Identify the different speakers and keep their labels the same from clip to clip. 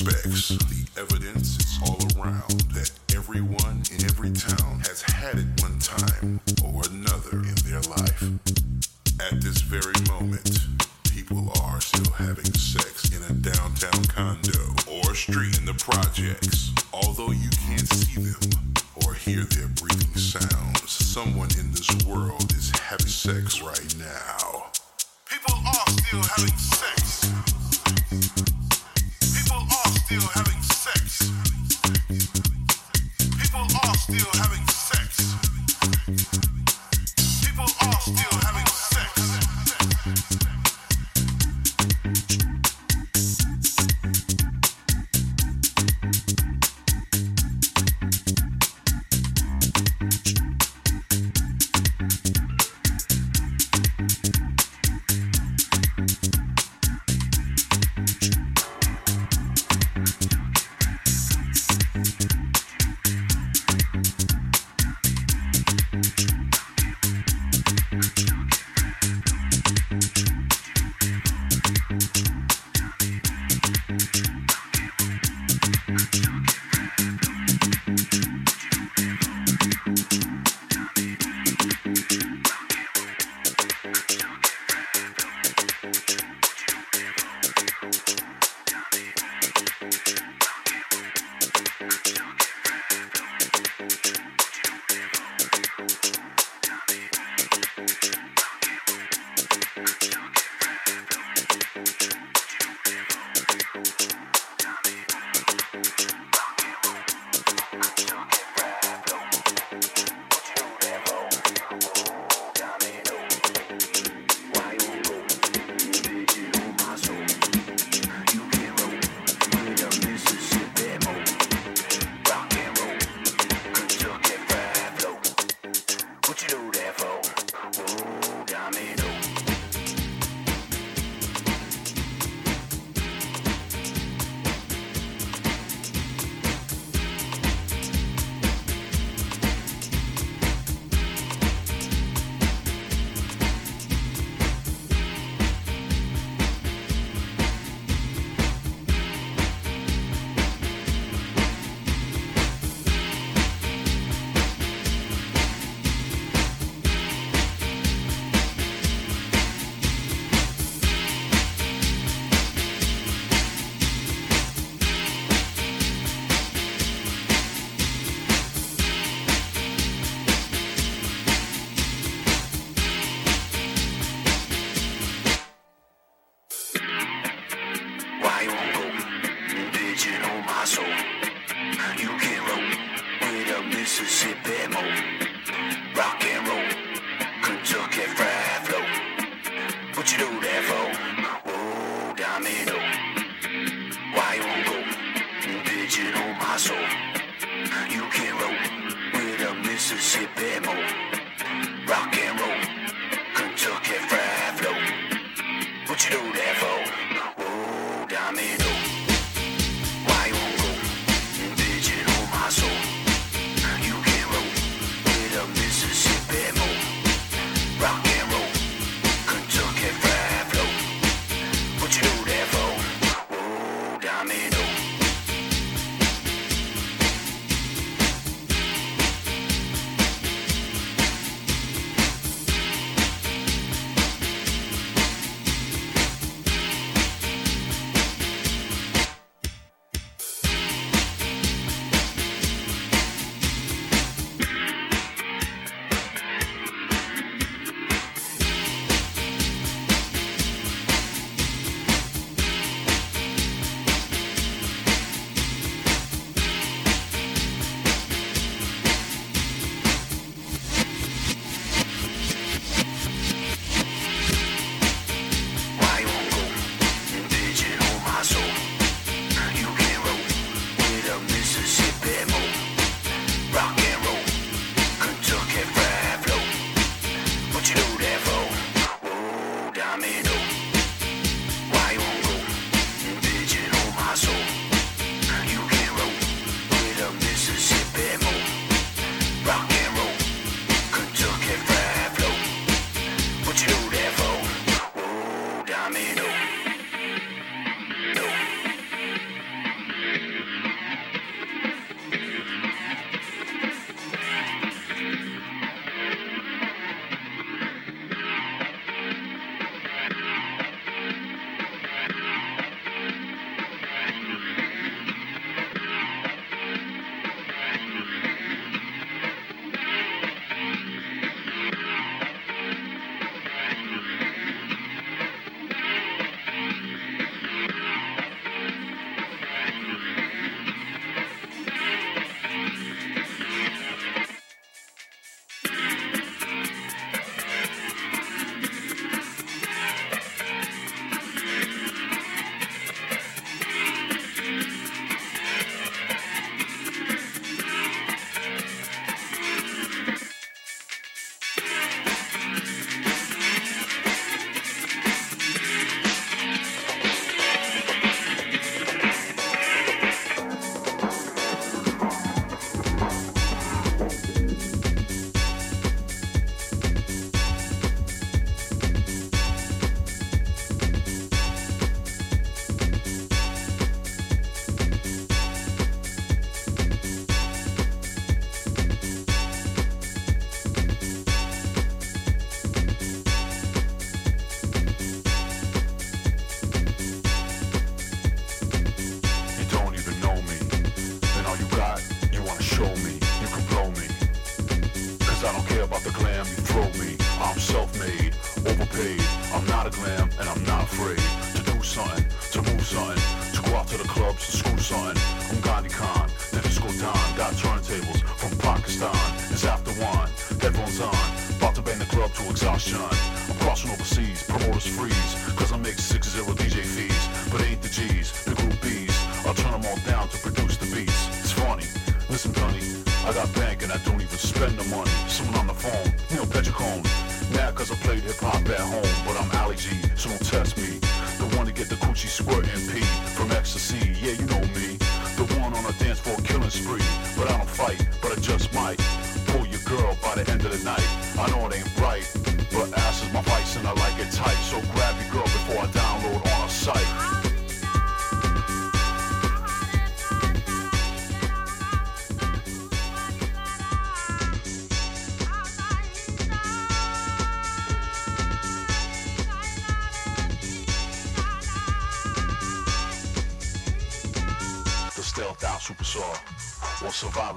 Speaker 1: What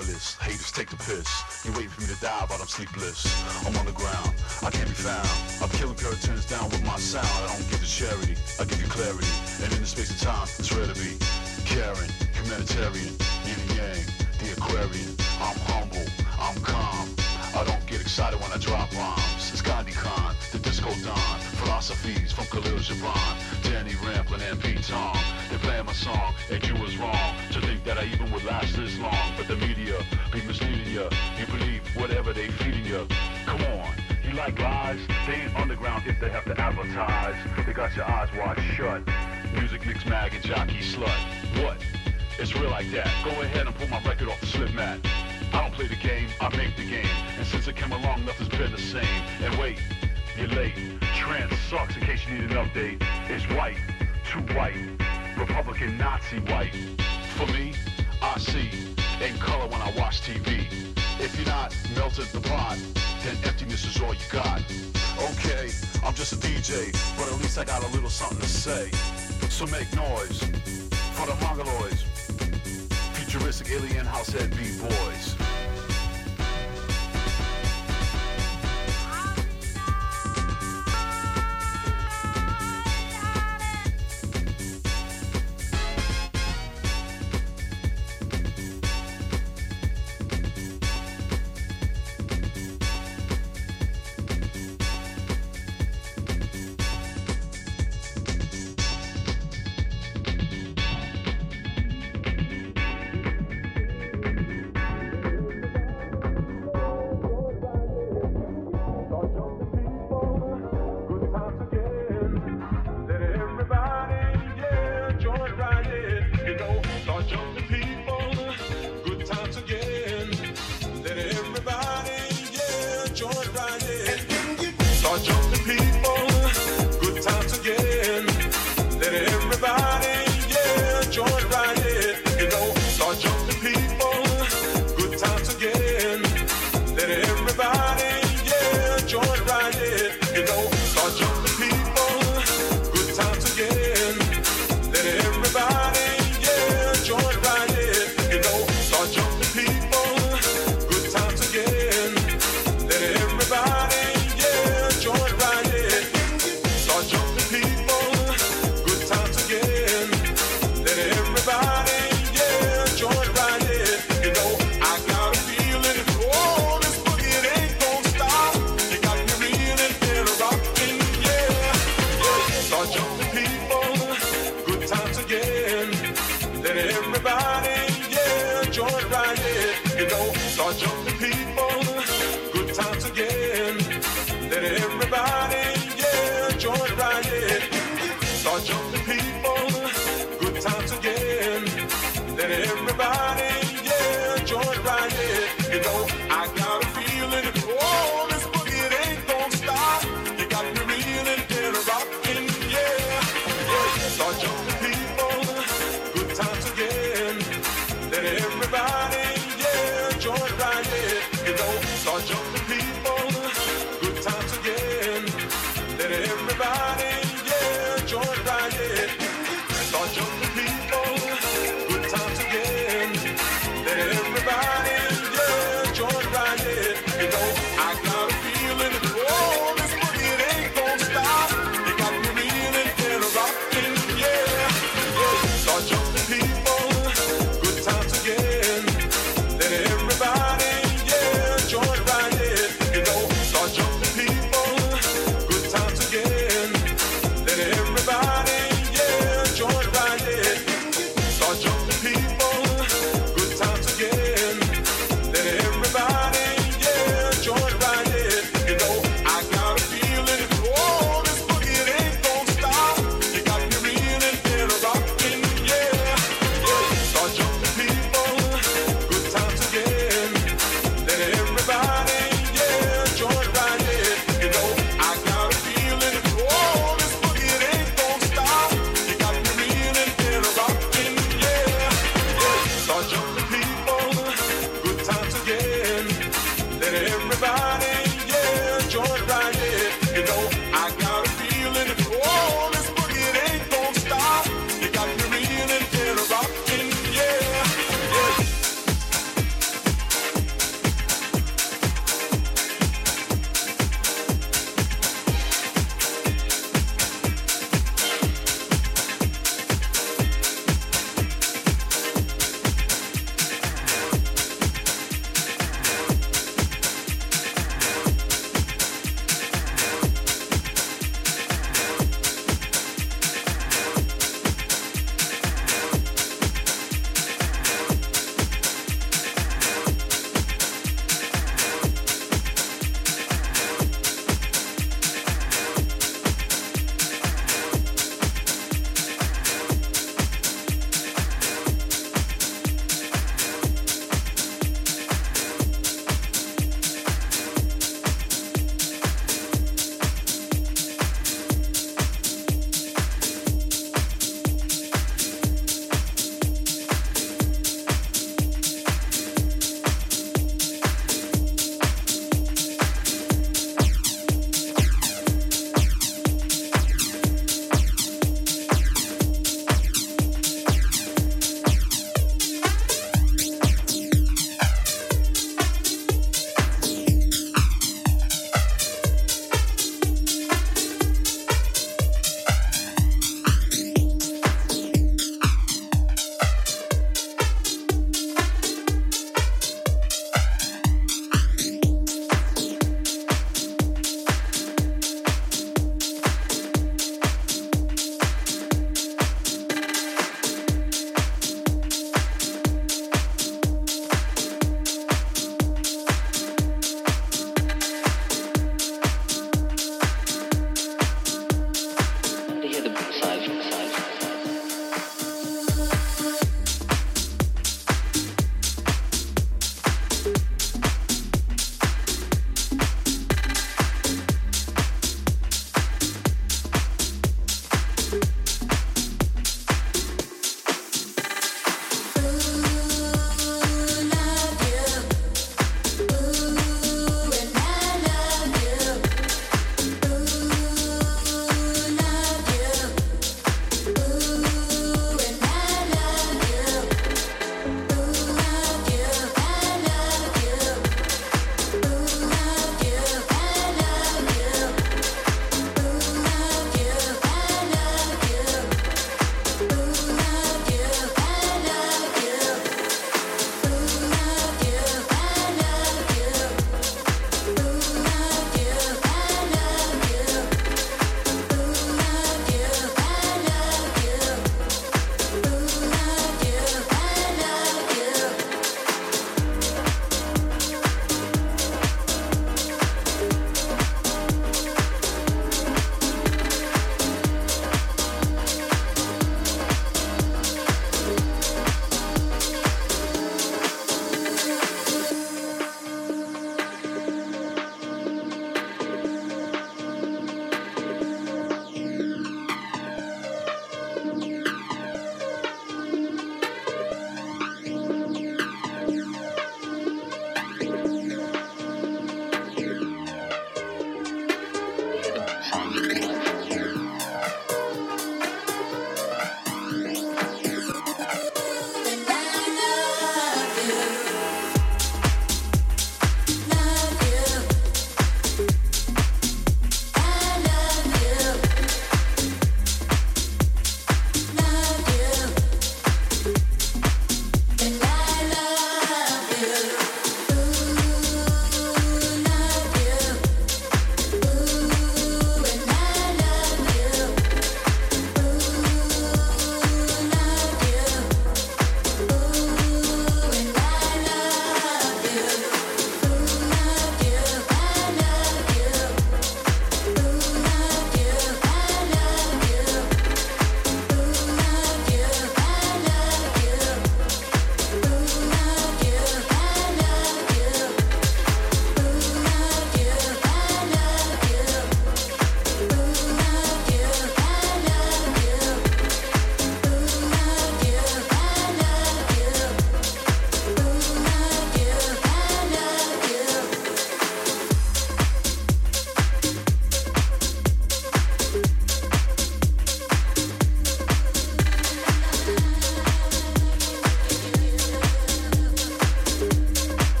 Speaker 2: powerless. Haters take the piss. You waiting for me to die, but I'm sleepless. I'm on the ground. I can't be found. I'm killing puritans down with my sound. I don't give to charity. I give you clarity. And in the space of time, it's rare to be caring, humanitarian, yin and yang, the Aquarian. I'm humble. I'm calm.
Speaker 3: I don't get excited when I drop rhymes. It's Gandhi Khan, the Disco Don, philosophies from Khalil Gibran, Danny Rampling and Pete Tong. They playing my song, and you was wrong to think that I even would last this long. Like lies? They ain't underground if they have to advertise. They got your eyes wide shut. Muzik mix mag and Jockey Slut. What? It's real like that. Go ahead and pull my record off the slip mat. I don't play the game, I make the game. And since it came along, nothing's been the same. And wait, you're late. Trance sucks in case you need an update. It's white, too white. Republican Nazi white. For me, I see in color when I watch TV. If you're not melted the pot, then emptiness is all you got. Okay, I'm just a DJ, but at least I got a little something to say. So make noise for the Mongoloids. Futuristic alien house head B-boys.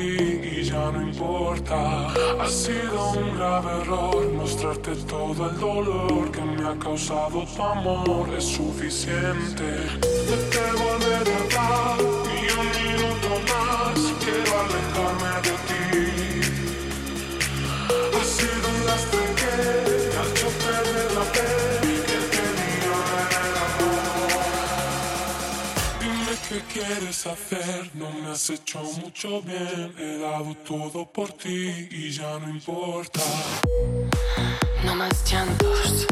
Speaker 4: Y ya no importa. Ha sido un grave error mostrarte todo el dolor que me ha causado tu amor. Es suficiente. Te volver a verdad y un minuto más. Quieres hacer? No me has hecho mucho bien. He dado todo por ti y ya no importa.
Speaker 5: No más llantos.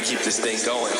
Speaker 6: Keep this thing going.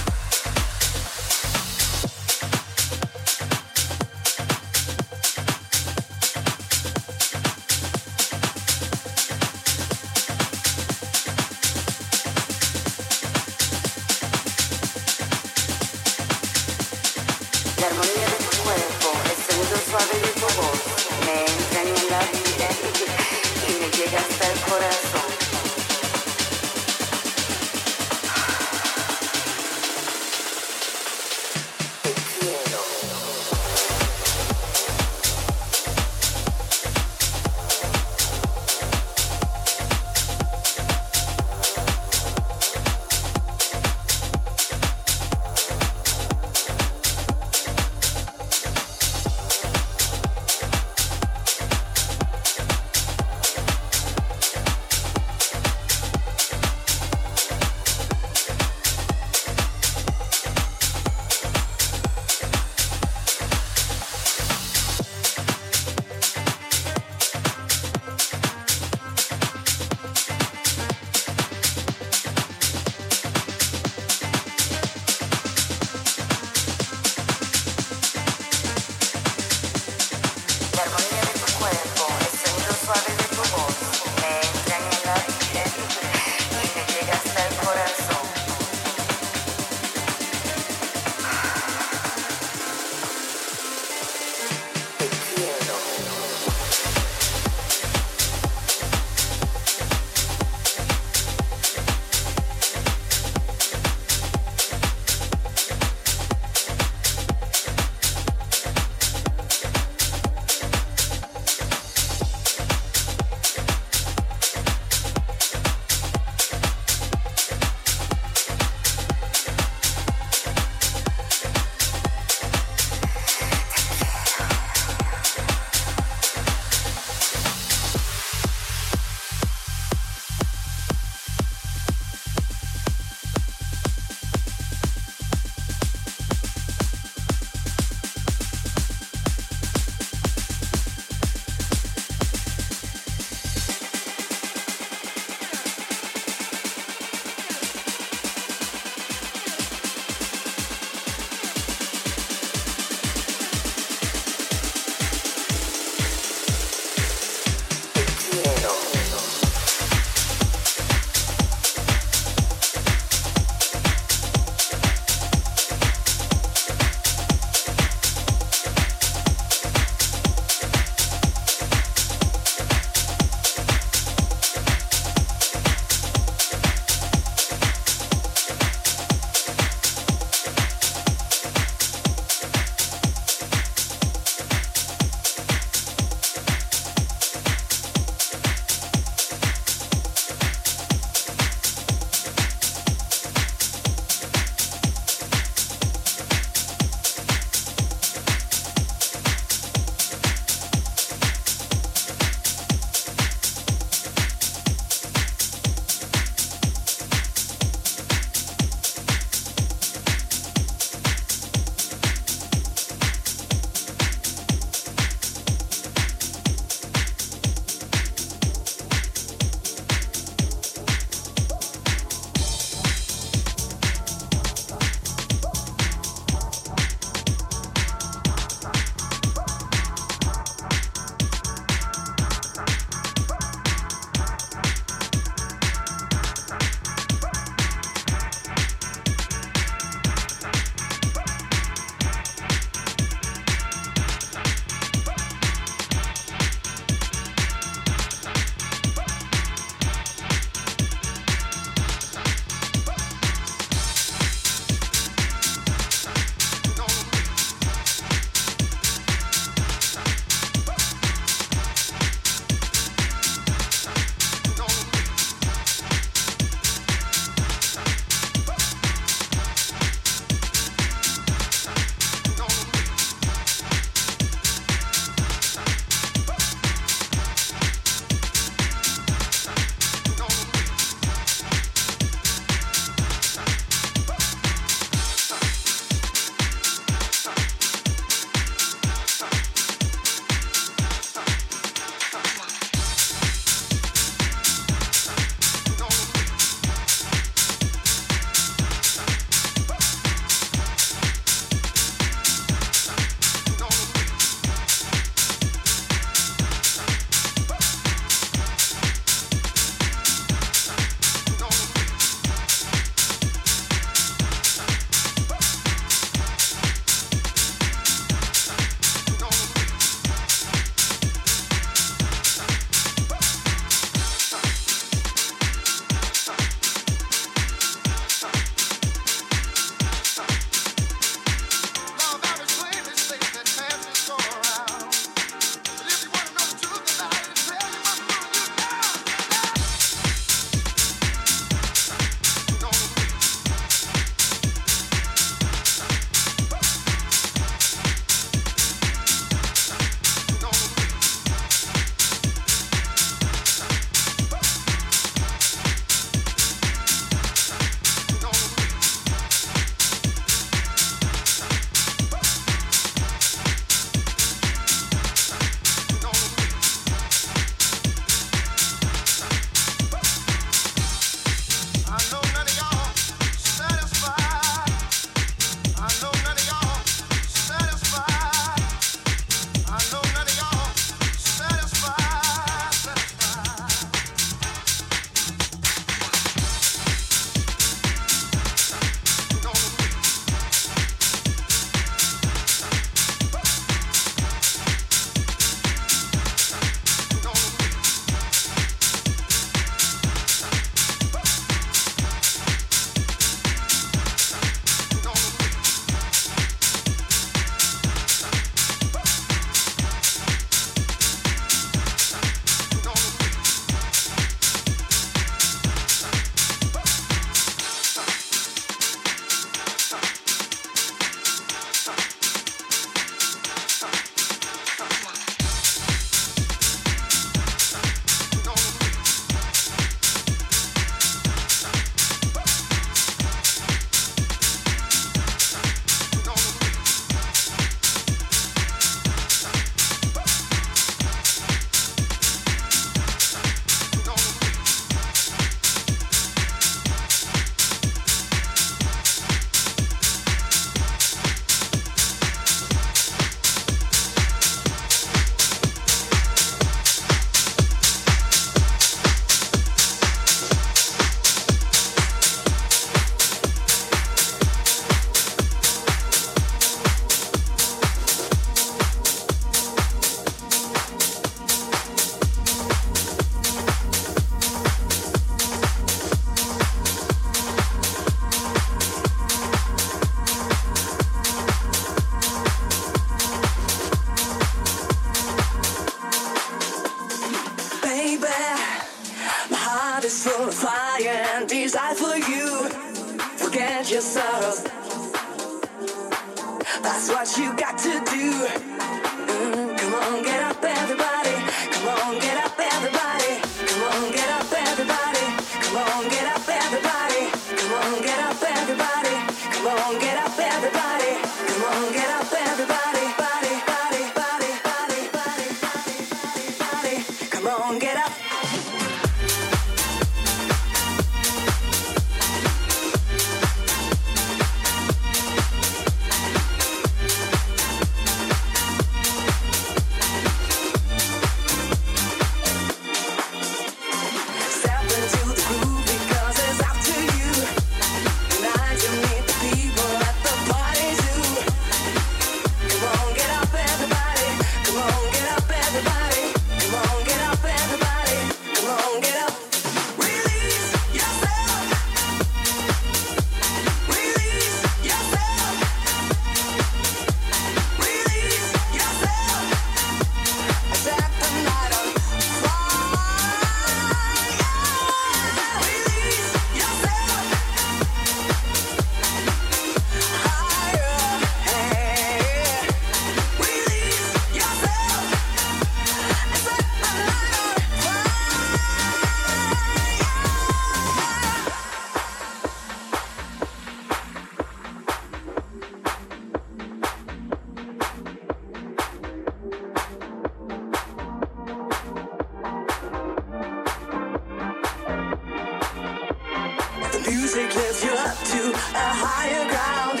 Speaker 7: Music lifts you up to a higher ground.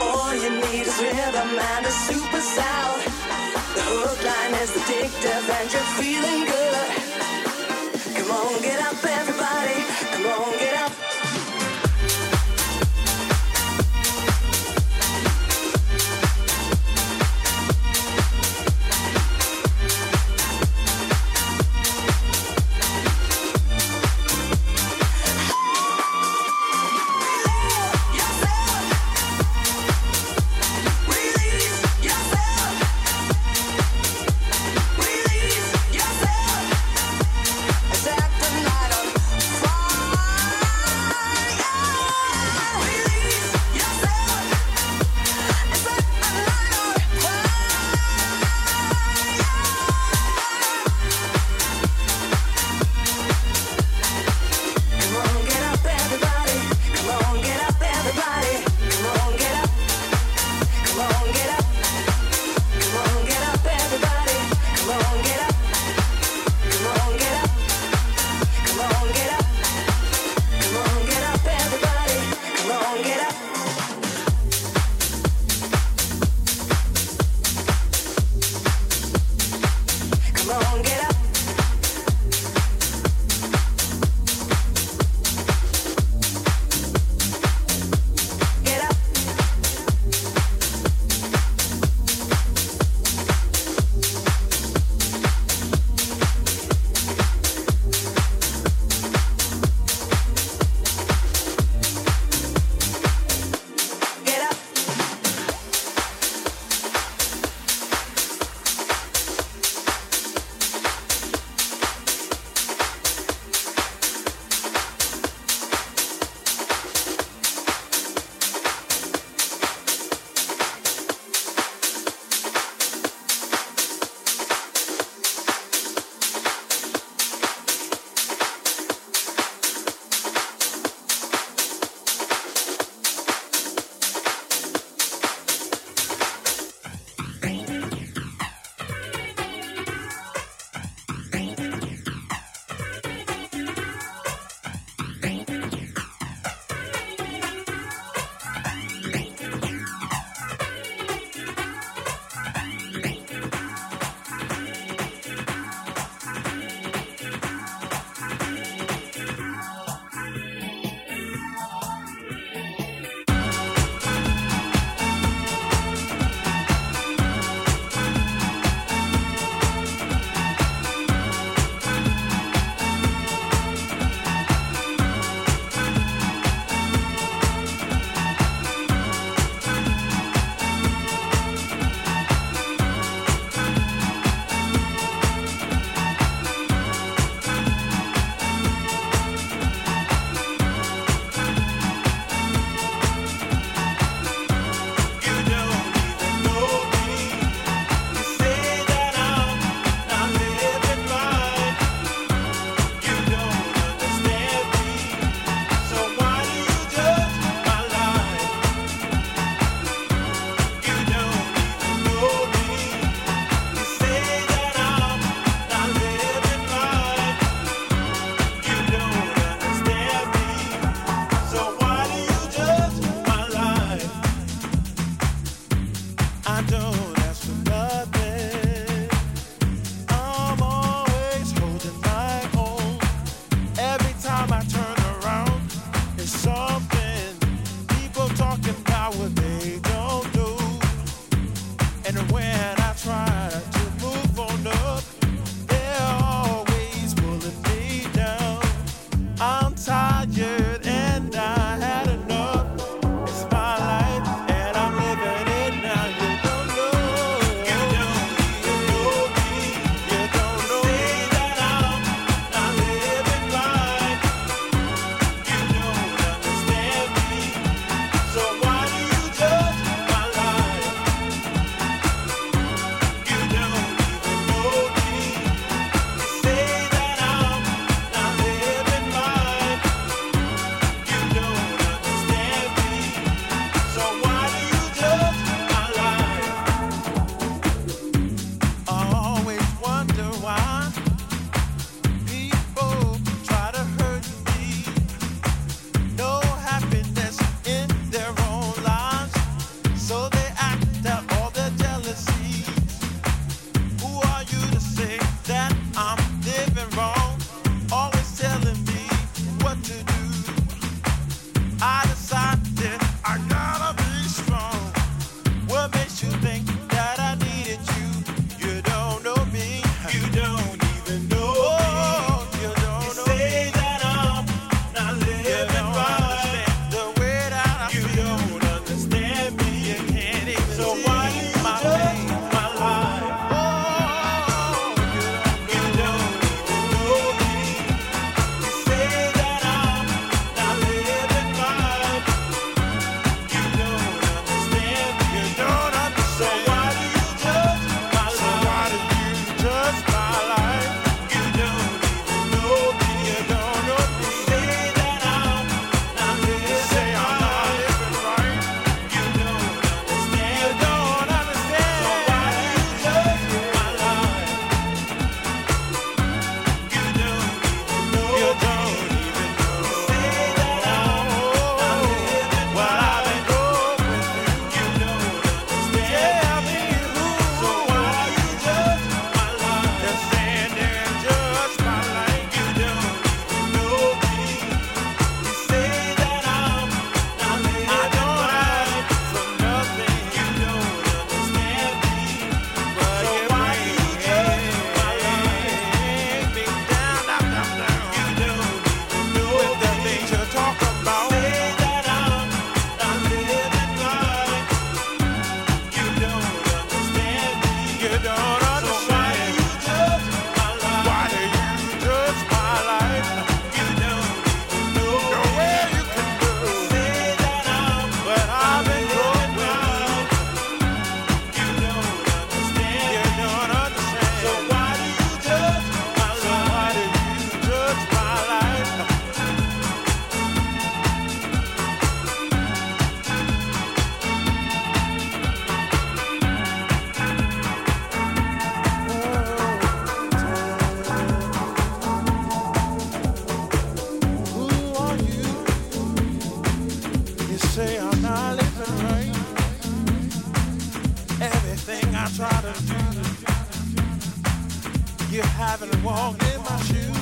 Speaker 7: All you need is rhythm and a super sound. The hook line is addictive and you're feeling good. Come on, get up, everybody.
Speaker 8: Haven't in my shoes.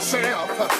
Speaker 9: Yourself.